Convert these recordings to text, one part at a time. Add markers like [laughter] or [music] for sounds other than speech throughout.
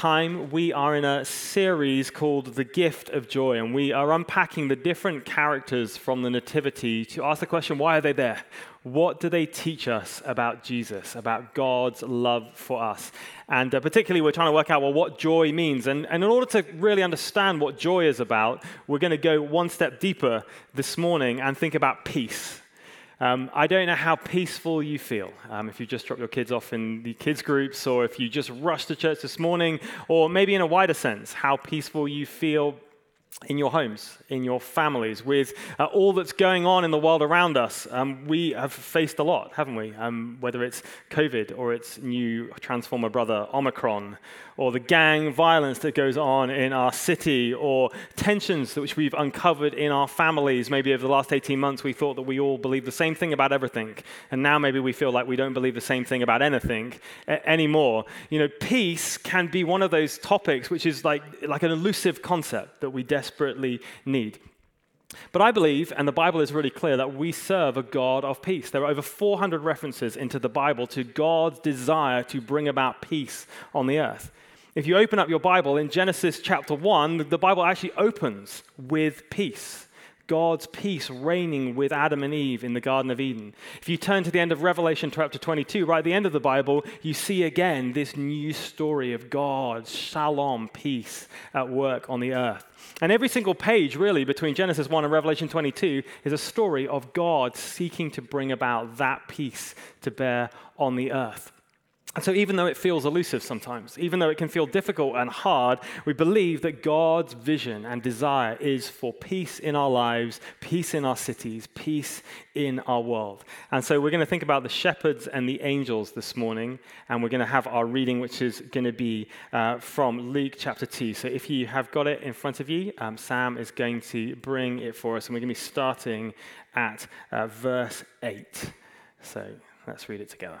time, we are in a series called The Gift of Joy, and we are unpacking the different characters from the Nativity to ask the question why are they there? What do they teach us about Jesus, about God's love for us? And uh, particularly, we're trying to work out well, what joy means. And, and in order to really understand what joy is about, we're going to go one step deeper this morning and think about peace. Um, I don't know how peaceful you feel um, if you just drop your kids off in the kids' groups, or if you just rushed to church this morning, or maybe in a wider sense, how peaceful you feel in your homes, in your families, with uh, all that's going on in the world around us. Um, we have faced a lot, haven't we? Um, whether it's COVID or it's new transformer brother, Omicron, or the gang violence that goes on in our city, or tensions which we've uncovered in our families. Maybe over the last 18 months, we thought that we all believed the same thing about everything. And now maybe we feel like we don't believe the same thing about anything a- anymore. You know, peace can be one of those topics which is like, like an elusive concept that we desperately need. But I believe, and the Bible is really clear, that we serve a God of peace. There are over 400 references into the Bible to God's desire to bring about peace on the earth. If you open up your Bible in Genesis chapter 1, the Bible actually opens with peace. God's peace reigning with Adam and Eve in the Garden of Eden. If you turn to the end of Revelation chapter 22, right at the end of the Bible, you see again this new story of God's shalom, peace at work on the earth. And every single page, really, between Genesis 1 and Revelation 22 is a story of God seeking to bring about that peace to bear on the earth. And so, even though it feels elusive sometimes, even though it can feel difficult and hard, we believe that God's vision and desire is for peace in our lives, peace in our cities, peace in our world. And so, we're going to think about the shepherds and the angels this morning, and we're going to have our reading, which is going to be uh, from Luke chapter 2. So, if you have got it in front of you, um, Sam is going to bring it for us, and we're going to be starting at uh, verse 8. So, let's read it together.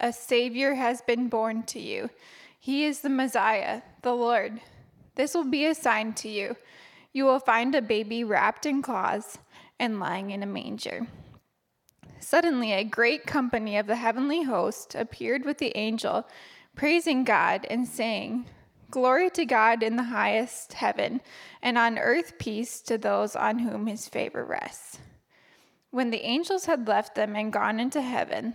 a Savior has been born to you. He is the Messiah, the Lord. This will be a sign to you. You will find a baby wrapped in cloths and lying in a manger. Suddenly, a great company of the heavenly host appeared with the angel, praising God and saying, Glory to God in the highest heaven, and on earth peace to those on whom his favor rests. When the angels had left them and gone into heaven,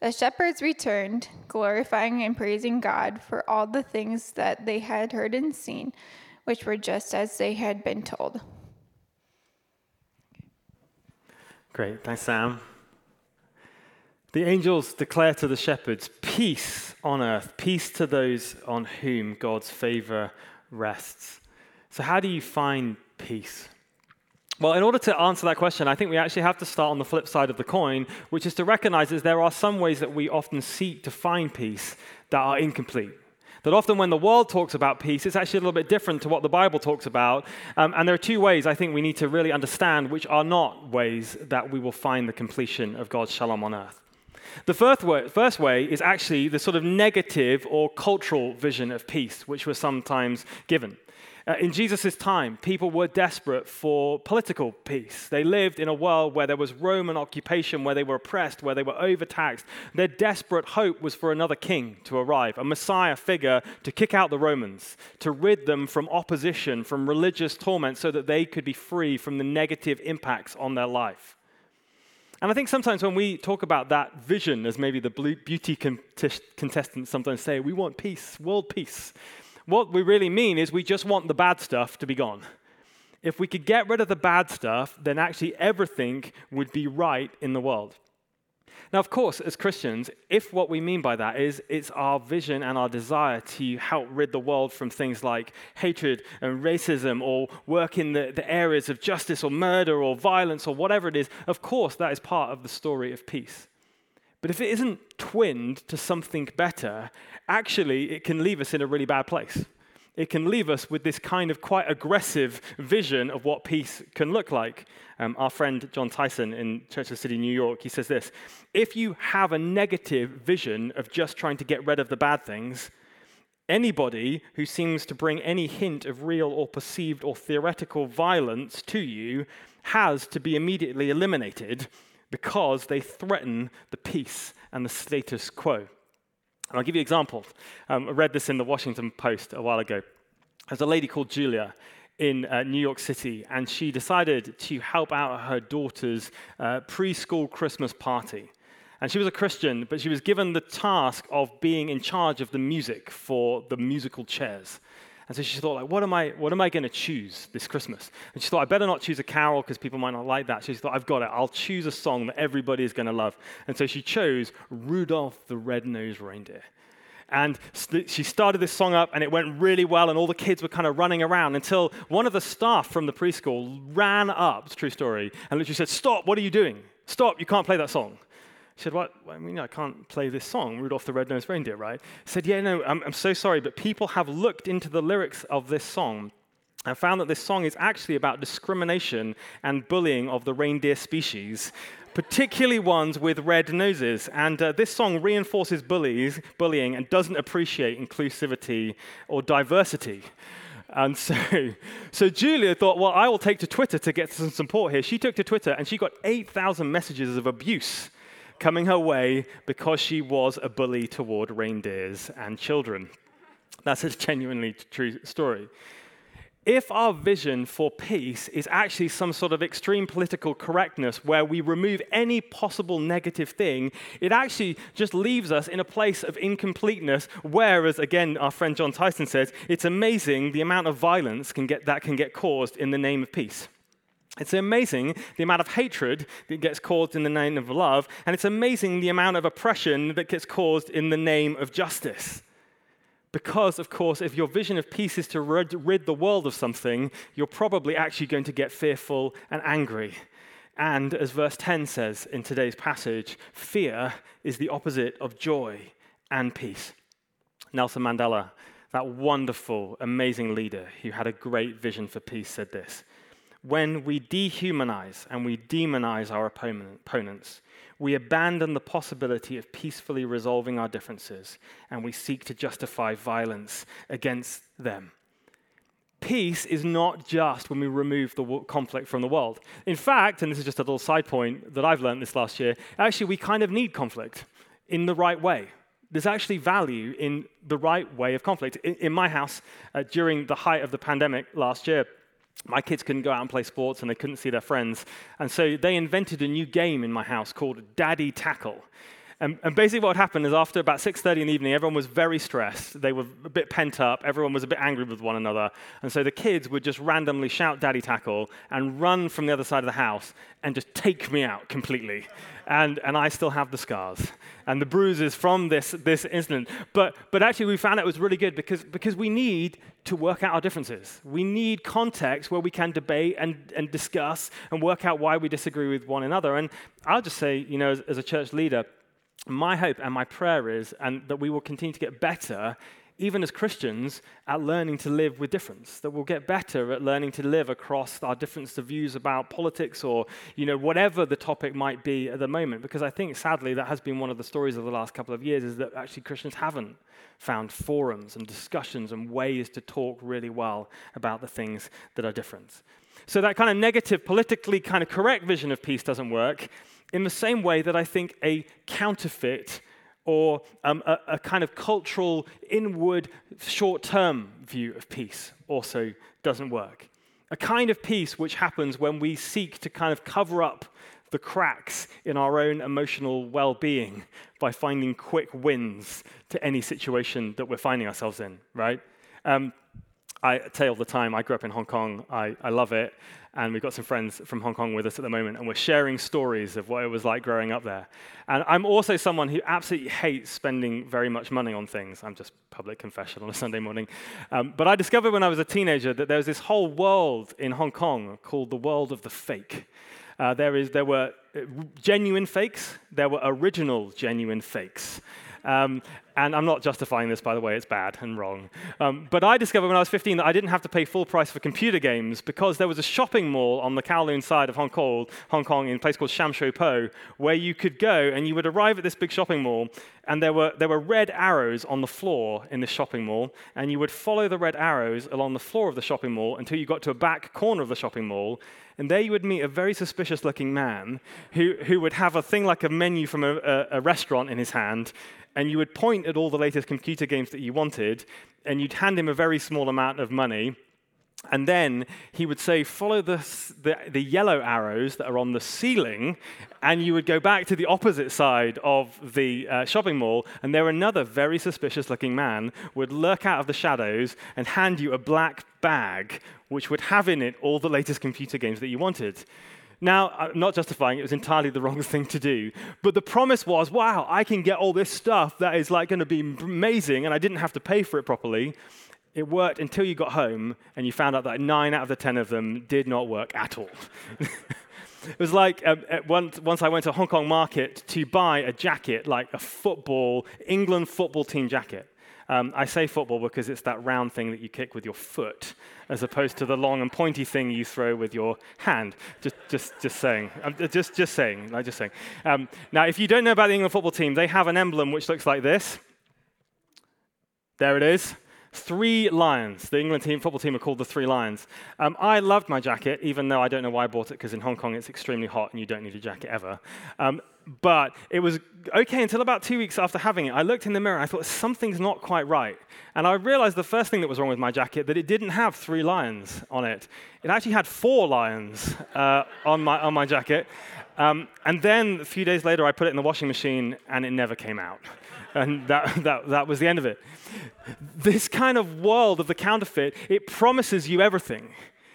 The shepherds returned, glorifying and praising God for all the things that they had heard and seen, which were just as they had been told. Great, thanks, Sam. The angels declare to the shepherds, Peace on earth, peace to those on whom God's favor rests. So, how do you find peace? Well, in order to answer that question, I think we actually have to start on the flip side of the coin, which is to recognize that there are some ways that we often seek to find peace that are incomplete. That often when the world talks about peace, it's actually a little bit different to what the Bible talks about. Um, and there are two ways I think we need to really understand which are not ways that we will find the completion of God's shalom on earth. The first way, first way is actually the sort of negative or cultural vision of peace, which was sometimes given. Uh, in Jesus' time, people were desperate for political peace. They lived in a world where there was Roman occupation, where they were oppressed, where they were overtaxed. Their desperate hope was for another king to arrive, a Messiah figure to kick out the Romans, to rid them from opposition, from religious torment, so that they could be free from the negative impacts on their life. And I think sometimes when we talk about that vision, as maybe the beauty contestants sometimes say, we want peace, world peace. What we really mean is we just want the bad stuff to be gone. If we could get rid of the bad stuff, then actually everything would be right in the world. Now, of course, as Christians, if what we mean by that is it's our vision and our desire to help rid the world from things like hatred and racism or work in the, the areas of justice or murder or violence or whatever it is, of course, that is part of the story of peace. But if it isn't twinned to something better, actually, it can leave us in a really bad place it can leave us with this kind of quite aggressive vision of what peace can look like. Um, our friend Jon Tyson in Church of City, New York, he says this If you have a negative vision of just trying to get rid of the bad things, anybody who seems to bring any hint of real or perceived or theoretical violence to you has to be immediately eliminated because they threaten the peace and the status quo. And I'll give you examples. Um, I read this in the Washington Post a while ago. There's a lady called Julia in uh, New York City, and she decided to help out her daughter's uh, preschool Christmas party. And she was a Christian, but she was given the task of being in charge of the music for the musical chairs. And so she thought, like, what am I, what am I going to choose this Christmas? And she thought, I better not choose a carol because people might not like that. So she thought, I've got it. I'll choose a song that everybody is going to love. And so she chose Rudolph the Red-Nosed Reindeer. And she started this song up, and it went really well, and all the kids were kind of running around until one of the staff from the preschool ran up, true story, and literally said, Stop, what are you doing? Stop, you can't play that song. He said, What? I mean, I can't play this song, Rudolph the Red-Nosed Reindeer, right? He said, Yeah, no, I'm, I'm so sorry, but people have looked into the lyrics of this song and found that this song is actually about discrimination and bullying of the reindeer species, particularly ones with red noses. And uh, this song reinforces bullies, bullying and doesn't appreciate inclusivity or diversity. And so, [laughs] so Julia thought, well, I will take to Twitter to get some support here. She took to Twitter and she got 8,000 messages of abuse coming her way because she was a bully toward reindeers and children. That's a genuinely true story. If our vision for peace is actually some sort of extreme political correctness where we remove any possible negative thing, it actually just leaves us in a place of incompleteness. Whereas, again, our friend Jon Tyson says, it's amazing the amount of violence can get, that can get caused in the name of peace. It's amazing the amount of hatred that gets caused in the name of love, and it's amazing the amount of oppression that gets caused in the name of justice. Because, of course, if your vision of peace is to rid, the world of something, you're probably actually going to get fearful and angry. And as verse 10 says in today's passage, fear is the opposite of joy and peace. Nelson Mandela, that wonderful, amazing leader who had a great vision for peace, said this when we dehumanize and we demonize our opponents, we abandon the possibility of peacefully resolving our differences and we seek to justify violence against them. Peace is not just when we remove the conflict from the world. In fact, and this is just a little side point that I've learned this last year, actually, we kind of need conflict in the right way. There's actually value in the right way of conflict. In, in my house, uh, during the height of the pandemic last year, my kids couldn't go out and play sports and they couldn't see their friends. And so they invented a new game in my house called Daddy Tackle. And, and, basically what happened is after about 6.30 in the evening, everyone was very stressed. They were a bit pent up. Everyone was a bit angry with one another. And so the kids would just randomly shout daddy tackle and run from the other side of the house and just take me out completely. And, and I still have the scars and the bruises from this, this incident. But, but actually we found it was really good because, because we need to work out our differences. We need context where we can debate and, and discuss and work out why we disagree with one another. And I'll just say, you know, as, as a church leader, my hope and my prayer is and that we will continue to get better even as Christians, at learning to live with difference, that we'll get better at learning to live across our difference of views about politics or, you know, whatever the topic might be at the moment. Because I think, sadly, that has been one of the stories of the last couple of years is that actually Christians haven't found forums and discussions and ways to talk really well about the things that are different. So that kind of negative, politically kind of correct vision of peace doesn't work in the same way that I think a counterfeit or um, a, a, kind of cultural, inward, short term view of peace also doesn't work. A kind of peace which happens when we seek to kind of cover up the cracks in our own emotional well being by finding quick wins to any situation that we're finding ourselves in, right? Um, I tell all the time, I grew up in Hong Kong. I, I love it. And we've got some friends from Hong Kong with us at the moment, and we're sharing stories of what it was like growing up there. And I'm also someone who absolutely hates spending very much money on things. I'm just public confession on a Sunday morning. Um, but I discovered when I was a teenager that there was this whole world in Hong Kong called the world of the fake. Uh, there, is, there were uh, genuine fakes, there were original genuine fakes. Um, and I'm not justifying this, by the way, it's bad and wrong. Um, but I discovered when I was 15 that I didn't have to pay full price for computer games because there was a shopping mall on the Kowloon side of Hong Kong, Hong Kong in a place called Sham Shui Po, where you could go and you would arrive at this big shopping mall, and there were, there were red arrows on the floor in this shopping mall, and you would follow the red arrows along the floor of the shopping mall until you got to a back corner of the shopping mall, and there you would meet a very suspicious looking man who, who would have a thing like a menu from a, a, a restaurant in his hand, and you would point at all the latest computer games that you wanted, and you'd hand him a very small amount of money. And then he would say, Follow the, the, the, yellow arrows that are on the ceiling. And you would go back to the opposite side of the uh, shopping mall. And there another very suspicious looking man would lurk out of the shadows and hand you a black bag, which would have in it all the latest computer games that you wanted. Now, I'm not justifying it, was entirely the wrong [laughs] thing to do. But the promise was, wow, I can get all this stuff that is like going to be amazing, and I didn't have to pay for it properly. It worked until you got home and you found out that nine out of the ten of them did not work at all. [laughs] it was like um, once, once I went to Hong Kong market to buy a jacket, like a football, England football team jacket. Um, I say football because it's that round thing that you kick with your foot, as opposed to the long and pointy thing you throw with your hand. Just, just, just saying. Um, just, just saying. Just saying. Um, now, if you don't know about the England football team, they have an emblem which looks like this. There it is. Three Lions. The England team, football team are called the Three Lions. Um, I loved my jacket, even though I don't know why I bought it, because in Hong Kong it's extremely hot and you don't need a jacket ever. Um, but it was okay until about two weeks after having it. I looked in the mirror I thought, something's not quite right. And I realized the first thing that was wrong with my jacket, that it didn't have three lions on it. It actually had four lions uh, on, my, on my jacket. Um, and then a few days later, I put it in the washing machine and it never came out. And that, that, that was the end of it. This kind of world of the counterfeit, it promises you everything.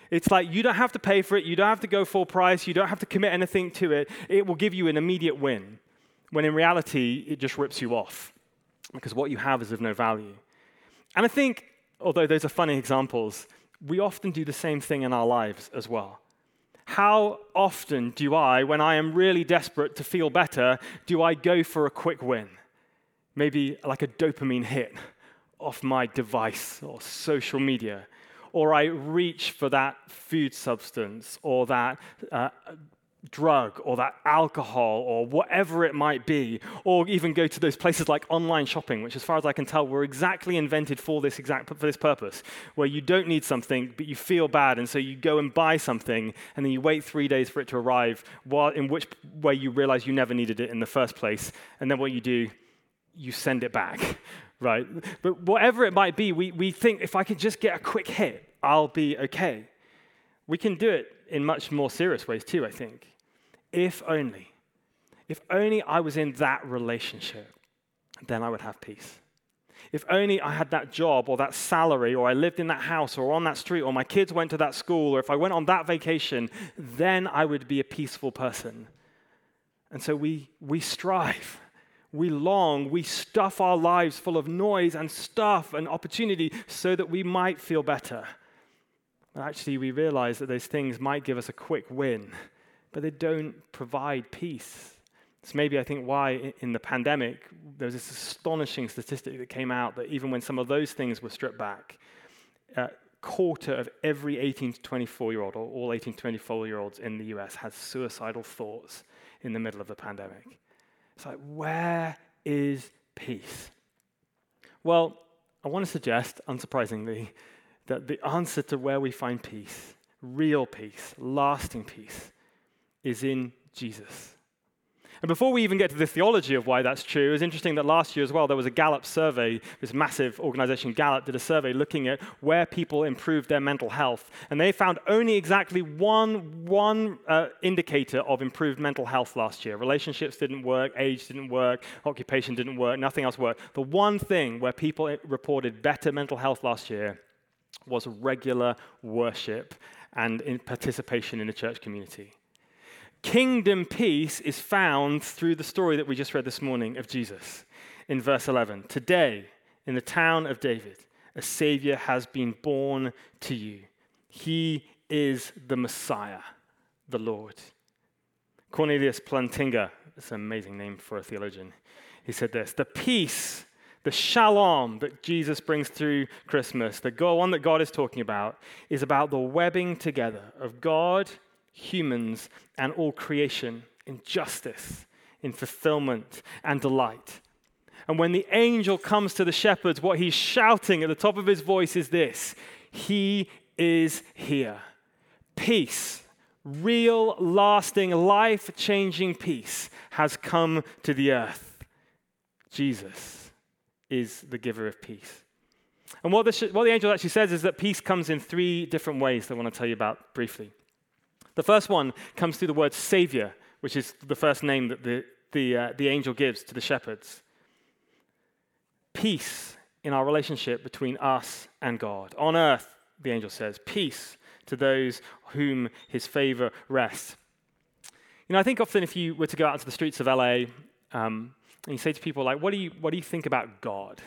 It's like you don't have to pay for it, you don't have to go full price, you don't have to commit anything to it. It will give you an immediate win, when in reality, it just rips you off because what you have is of no value. And I think, although those are funny examples, we often do the same thing in our lives as well. How often do I, when I am really desperate to feel better, do I go for a quick win? Maybe like a dopamine hit off my device or social media or I reach for that food substance or that uh, drug or that alcohol or whatever it might be, or even go to those places like online shopping, which, as far as I can tell, were exactly invented for this exact for this purpose, where you don't need something but you feel bad, and so you go and buy something, and then you wait three days for it to arrive, while in which way you realize you never needed it in the first place, and then what you do, you send it back [laughs] right? But whatever it might be, we, we think if I can just get a quick hit, I'll be okay. We can do it in much more serious ways too, I think. If only. If only I was in that relationship, then I would have peace. If only I had that job or that salary, or I lived in that house or on that street, or my kids went to that school, or if I went on that vacation, then I would be a peaceful person. And so we, we strive we long, we stuff our lives full of noise and stuff and opportunity so that we might feel better. But actually, we realize that those things might give us a quick win, but they don't provide peace. It's maybe, I think, why in the pandemic there was this astonishing statistic that came out that even when some of those things were stripped back, a quarter of every 18 to 24 year old, or all 18 to 24 year olds in the US, had suicidal thoughts in the middle of the pandemic. It's like, where is peace? Well, I want to suggest, unsurprisingly, that the answer to where we find peace, real peace, lasting peace, is in Jesus. And before we even get to the theology of why that's true, it's interesting that last year as well, there was a Gallup survey. This massive organization, Gallup, did a survey looking at where people improved their mental health. And they found only exactly one, one uh, indicator of improved mental health last year. Relationships didn't work, age didn't work, occupation didn't work, nothing else worked. The one thing where people reported better mental health last year was regular worship and in participation in the church community. Kingdom peace is found through the story that we just read this morning of Jesus in verse 11. Today, in the town of David, a Savior has been born to you. He is the Messiah, the Lord. Cornelius Plantinga, it's an amazing name for a theologian, he said this The peace, the shalom that Jesus brings through Christmas, the one that God is talking about, is about the webbing together of God humans, and all creation in justice, in fulfillment, and delight. And when the angel comes to the shepherds, what he's shouting at the top of his voice is this He is here. Peace, real, lasting, life changing peace has come to the earth. Jesus is the giver of peace. And what the, what the angel actually says is that peace comes in three different ways that I want to tell you about briefly. The first one comes through the word Savior, which is the first name that the, the, uh, the angel gives to the shepherds. Peace in our relationship between us and God. On earth, the angel says, peace to those whom his favor rests. You know, I think often if you were to go out into the streets of LA um, and you say to people, like, what do you, what do you think about God?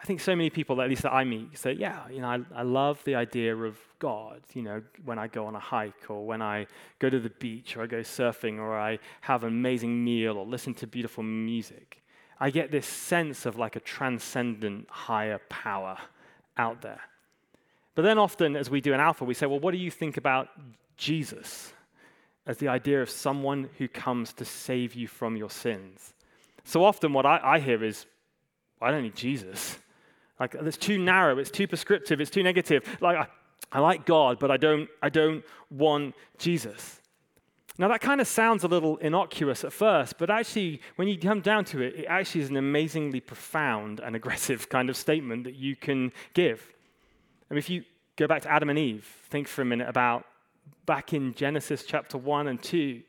I think so many people, at least that I meet, say, yeah, you know, I, I love the idea of God, you know, when I go on a hike or when I go to the beach or I go surfing or I have an amazing meal or listen to beautiful music. I get this sense of like a transcendent higher power out there. But then often, as we do in Alpha, we say, well, what do you think about Jesus as the idea of someone who comes to save you from your sins? So often, what I, I hear is, I don't need Jesus. Like, it's too narrow, it's too prescriptive, it's too negative. Like, I, I like God, but I don't, I don't want Jesus. Now, that kind of sounds a little innocuous at first, but actually, when you come down to it, it actually is an amazingly profound and [laughs] aggressive kind of statement that you can give. I mean, if you go back to Adam and Eve, think for a minute about back in Genesis chapter 1 and 2,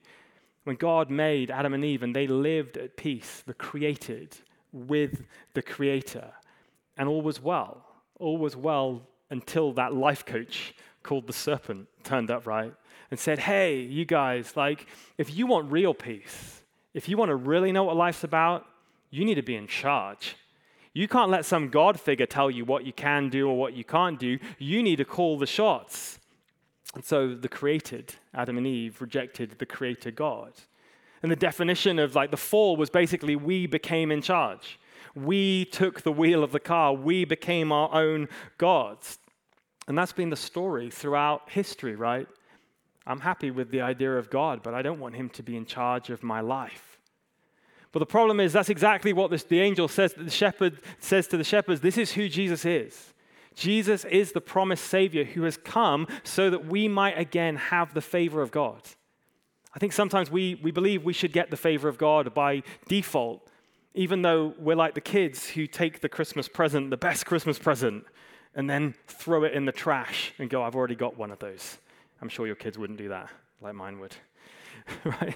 when God made Adam and Eve and they lived at peace, the created with the Creator and all was well. All was well until that life coach called the serpent turned up, right? And said, Hey, you guys, like, if you want real peace, if you want to really know what life's about, you need to be in charge. You can't let some God figure tell you what you can do or what you can't do. You need to call the shots. And so the created, Adam and Eve, rejected the creator God. And the definition of like the fall was basically we became in charge. We took the wheel of the car. We became our own gods. And that's been the story throughout history, right? I'm happy with the idea of God, but I don't want him to be in charge of my life. But the problem is, that's exactly what this, the angel says, the shepherd says to the shepherds this is who Jesus is. Jesus is the promised Savior who has come so that we might again have the favor of God. I think sometimes we, we believe we should get the favor of God by default even though we're like the kids who take the Christmas present, the best Christmas present, and then throw it in the trash and go, I've already got one of those. I'm sure your kids wouldn't do that like mine would. [laughs] right?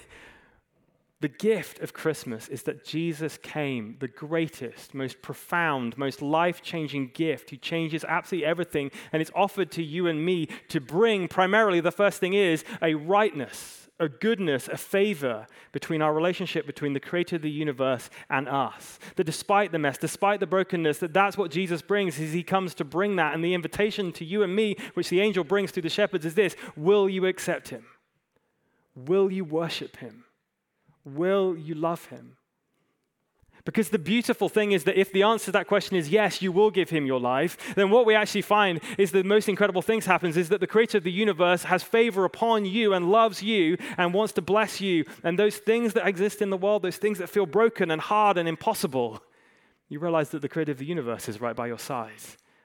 The gift of Christmas is that Jesus came, the greatest, most profound, most life changing gift who changes absolutely everything, and it's offered to you and me to bring primarily the first thing is a rightness a goodness, a favor between our relationship between the creator of the universe and us. That despite the mess, despite the brokenness, that that's what Jesus brings is he comes to bring that. And the invitation to you and me, which the angel brings through the shepherds, is this Will you accept him? Will you worship him? Will you love him? Because the beautiful thing is that if the answer to that question is yes, you will give him your life, then what we actually find is the most incredible things happens is that the creator of the universe has favor upon you and loves you and wants to bless you. And those things that exist in the world, those things that feel broken and hard and impossible, you realize that the creator of the universe is right by your side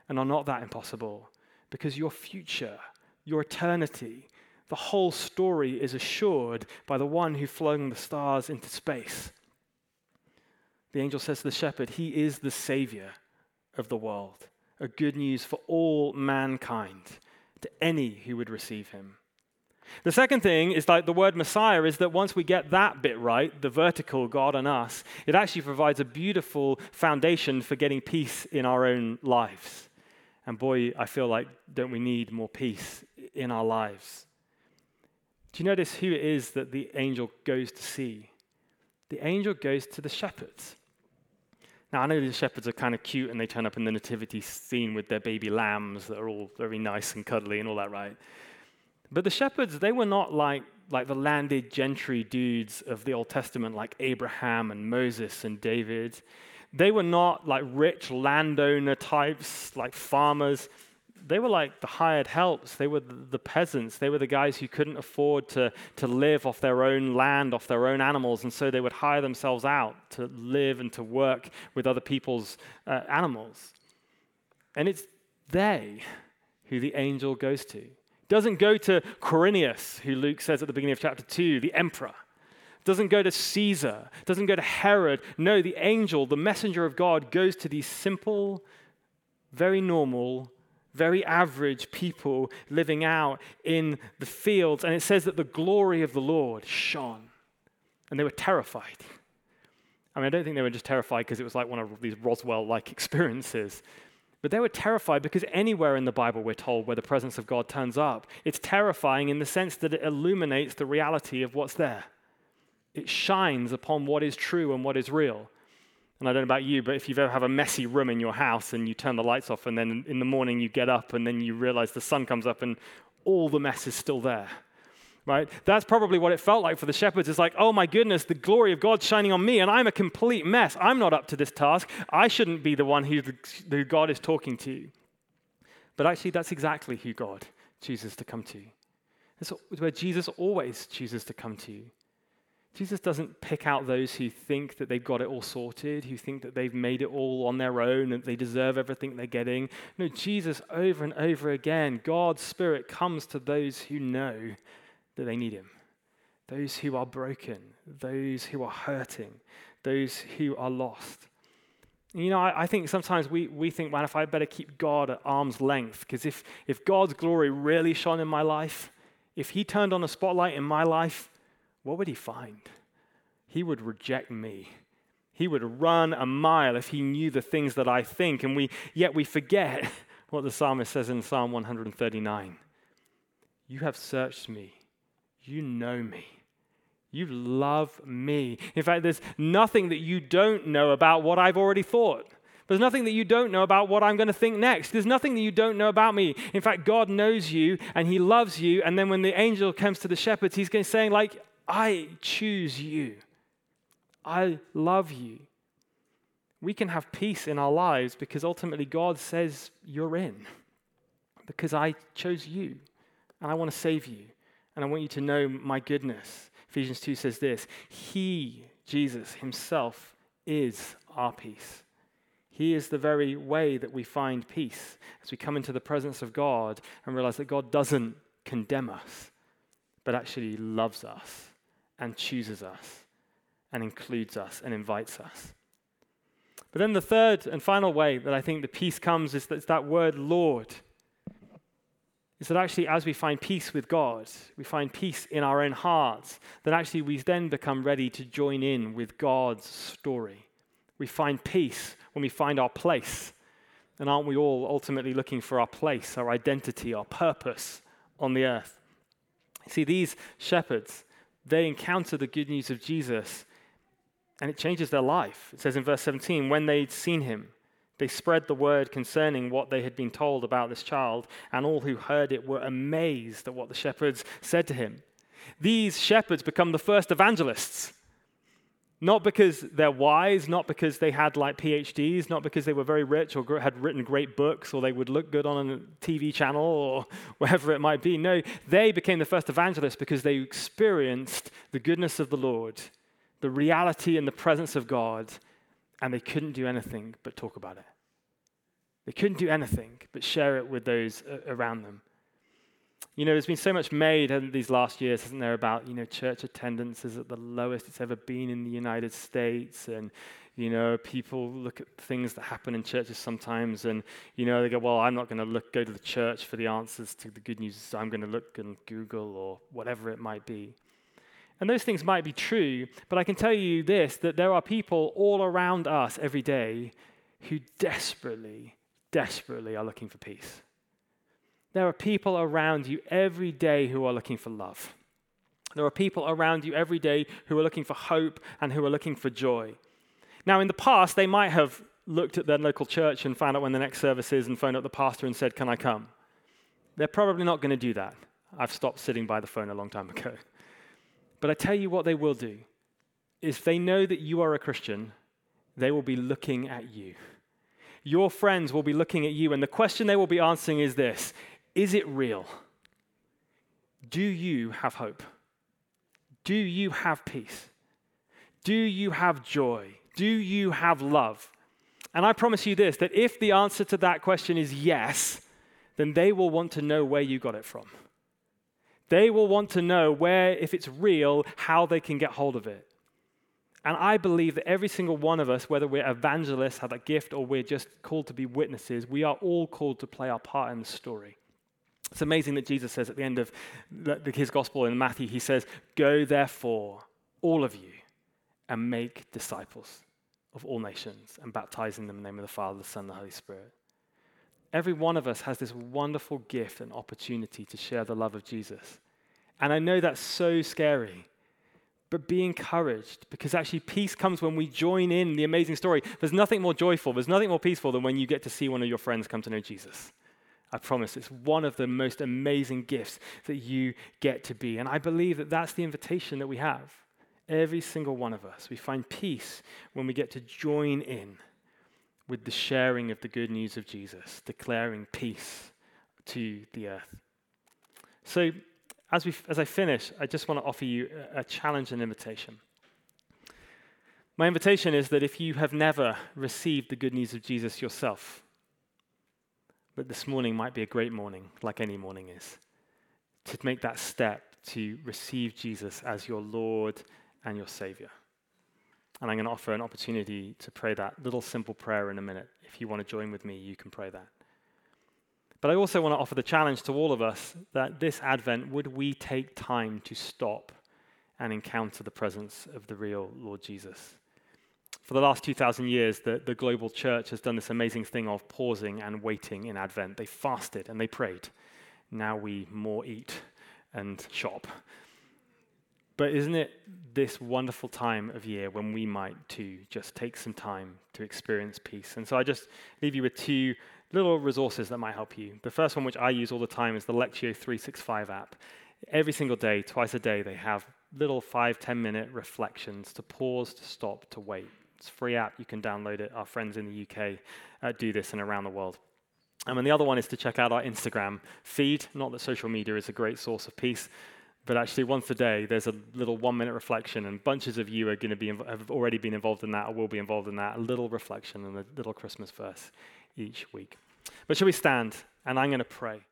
and are not that impossible because your future, your eternity, The whole story is assured by the one who flung the stars into space. The angel says to the shepherd, He is the Savior of the world, a good news for all mankind, to any who would receive him. The second thing is like the word Messiah is that once we get that bit right, the vertical God and us, it actually provides a beautiful foundation for getting peace in our own lives. And boy, I feel like don't we need more peace in our lives? Do you notice who it is that the angel goes to see? The angel goes to the shepherds. Now, I know the shepherds are kind of cute and they turn up in the nativity scene with their baby lambs that are all very nice and cuddly and all that, right? But the shepherds, they were not like, like the landed gentry dudes of the Old Testament, like Abraham and Moses and David. They were not like rich landowner types, like farmers they were like the hired helps. They were the peasants. They were the guys who couldn't afford to, to live off their own land, off their own animals. And so they would hire themselves out to live and to work with other people's uh, animals. And it's they who the angel goes to. Doesn't go to Quirinius, who Luke says at the beginning of chapter 2, the emperor. Doesn't go to Caesar. Doesn't go to Herod. No, the angel, the messenger of God, goes to these simple, very normal, very average people living out in the fields. And it says that the glory of the Lord shone. And they were terrified. I mean, I don't think they were just terrified because it was like one of these Roswell like [laughs] experiences. But they were terrified because anywhere in the Bible, we're told, where the presence of God turns up, it's terrifying in the sense that it illuminates the reality of what's there. It shines upon what is true and what is real. And I don't know about you, but if you've ever have a messy room in your house and you turn the lights off, and then in the morning you get up and then you realize the sun comes up and all the mess is still there. Right? That's probably what it felt like for the shepherds. It's like, oh my goodness, the glory of God shining on me, and I'm a complete mess. I'm not up to this task. I shouldn't be the one who, who God is talking to. But actually, that's exactly who God chooses to come to. That's where Jesus always chooses to come to. Jesus doesn't pick out those who think that they've got it all sorted, who think that they've made it all on their own and they deserve everything they're getting. No, Jesus, over and over again, God's Spirit comes to those who know that they need Him, those who are broken, those who are hurting, those who are lost. You know, I, I, think sometimes we, we think, man, if I better keep God at arm's length, because if, if God's glory really shone in my life, if He turned on a spotlight in my life, what would he find? He would reject me. He would run a mile if he knew the things that I think. And we, yet we forget [laughs] what the psalmist says in Psalm 139 You have searched me, you know me. You love me. In fact, there's nothing that you don't know about what I've already thought. There's nothing that you don't know about what I'm going to think next. There's nothing that you don't know about me. In fact, God knows you and He loves you. And then when the angel comes to the shepherds, He's going to say, like, I choose you. I love you. We can have peace in our lives because ultimately God says you're in. Because I chose you and I want to save you and I want you to know my goodness. Ephesians 2 says this He, Jesus Himself, is our peace. He is the very way that we find peace as we come into the presence of God and realize that God doesn't condemn us, but actually loves us and chooses us and includes us and invites us. But then the third and final way that I think the peace comes is that, it's that word Lord. Is that actually, as we find peace with God, we find peace in our own hearts, that actually we then become ready to join in with God's story. We find peace when we find our place. And aren't we all ultimately looking for our place, our identity, our purpose on the earth? See, these shepherds, they encounter the good news of Jesus and it changes their life. It says in verse 17, when they'd seen him, they spread the word concerning what they had been told about this child, and all who heard it were amazed at what the shepherds said to him. These shepherds become the first evangelists. Not because they're wise, not because they had like PhDs, not because they were very rich or had written great books or they would look good on a TV channel or [laughs] wherever it might be. No, they became the first evangelists because they experienced the goodness of the Lord, the reality and the presence of God, and they couldn't do anything but talk about it. They couldn't do anything but share it with those around them. You know, there's been so much made in these last years, hasn't there, about, you know, church attendance is at the lowest it's ever been in the United States. And, you know, people look at things that happen in churches sometimes and, you know, they go, well, I'm not going to look, go to the church for the answers to the good news. I'm going to look on Google or whatever it might be. And those things might be true, but I can tell you this that there are people all around us every day who desperately, desperately are looking for peace. There are people around you every day who are looking for love. There are people around you every day who are looking for hope and who are looking for joy. Now, in the past, they might have looked at their local church and found out when the next service is and phoned up the pastor and said, Can I come? They're probably not going to do that. I've stopped sitting by the phone a long time ago. But I tell you what they will do if they know that you are a Christian, they will be looking at you. Your friends will be looking at you, and the question they will be answering is this is it real? Do you have hope? Do you have peace? Do you have joy? Do you have love? And I promise you this that if the answer to that question is yes, then they will want to know where you got it from. They will want to know where, if it's real, how they can get hold of it. And I believe that every single one of us, whether we're evangelists, have that gift, or we're just called to be witnesses, we are all called to play our part in the story. It's amazing that Jesus says at the end of his gospel in Matthew, he says, Go therefore, all of you, and make disciples of all nations, and baptizing them in the name of the Father, the Son, and the Holy Spirit. Every one of us has this wonderful gift and opportunity to share the love of Jesus. And I know that's so scary, but be encouraged because actually peace comes when we join in the amazing story. There's nothing more joyful, there's nothing more peaceful than when you get to see one of your friends come to know Jesus. I promise it's one of the most amazing gifts that you get to be. And I believe that that's the invitation that we have. Every single one of us. We find peace when we get to join in with the sharing of the good news of Jesus, declaring peace to the earth. So, as, we, as I finish, I just want to offer you a, a challenge and invitation. My invitation is that if you have never received the good news of Jesus yourself, but this morning might be a great morning, like any morning is, to make that step to receive Jesus as your Lord and your Savior. And I'm going to offer an opportunity to pray that little simple prayer in a minute. If you want to join with me, you can pray that. But I also want to offer the challenge to all of us that this Advent, would we take time to stop and encounter the presence of the real Lord Jesus? For the last 2,000 years, the, the global church has done this amazing thing of pausing and waiting in Advent. They fasted and they prayed. Now we more eat and shop. But isn't it this wonderful time of year when we might too just take some time to experience peace? And so I just leave you with two little resources that might help you. The first one, which I use all the time, is the Lectio 365 app. Every single day, twice a day, they have little five, 10 minute reflections to pause, to stop, to wait. It's a free app. You can download it. Our friends in the UK uh, do this and around the world. Um, and the other one is to check out our Instagram feed. Not that social media is a great source of peace, but actually once a day there's a little one-minute reflection, and bunches of you are going to be have already been involved in that or will be involved in that. A little reflection and a little Christmas verse each week. But shall we stand? And I'm going to pray.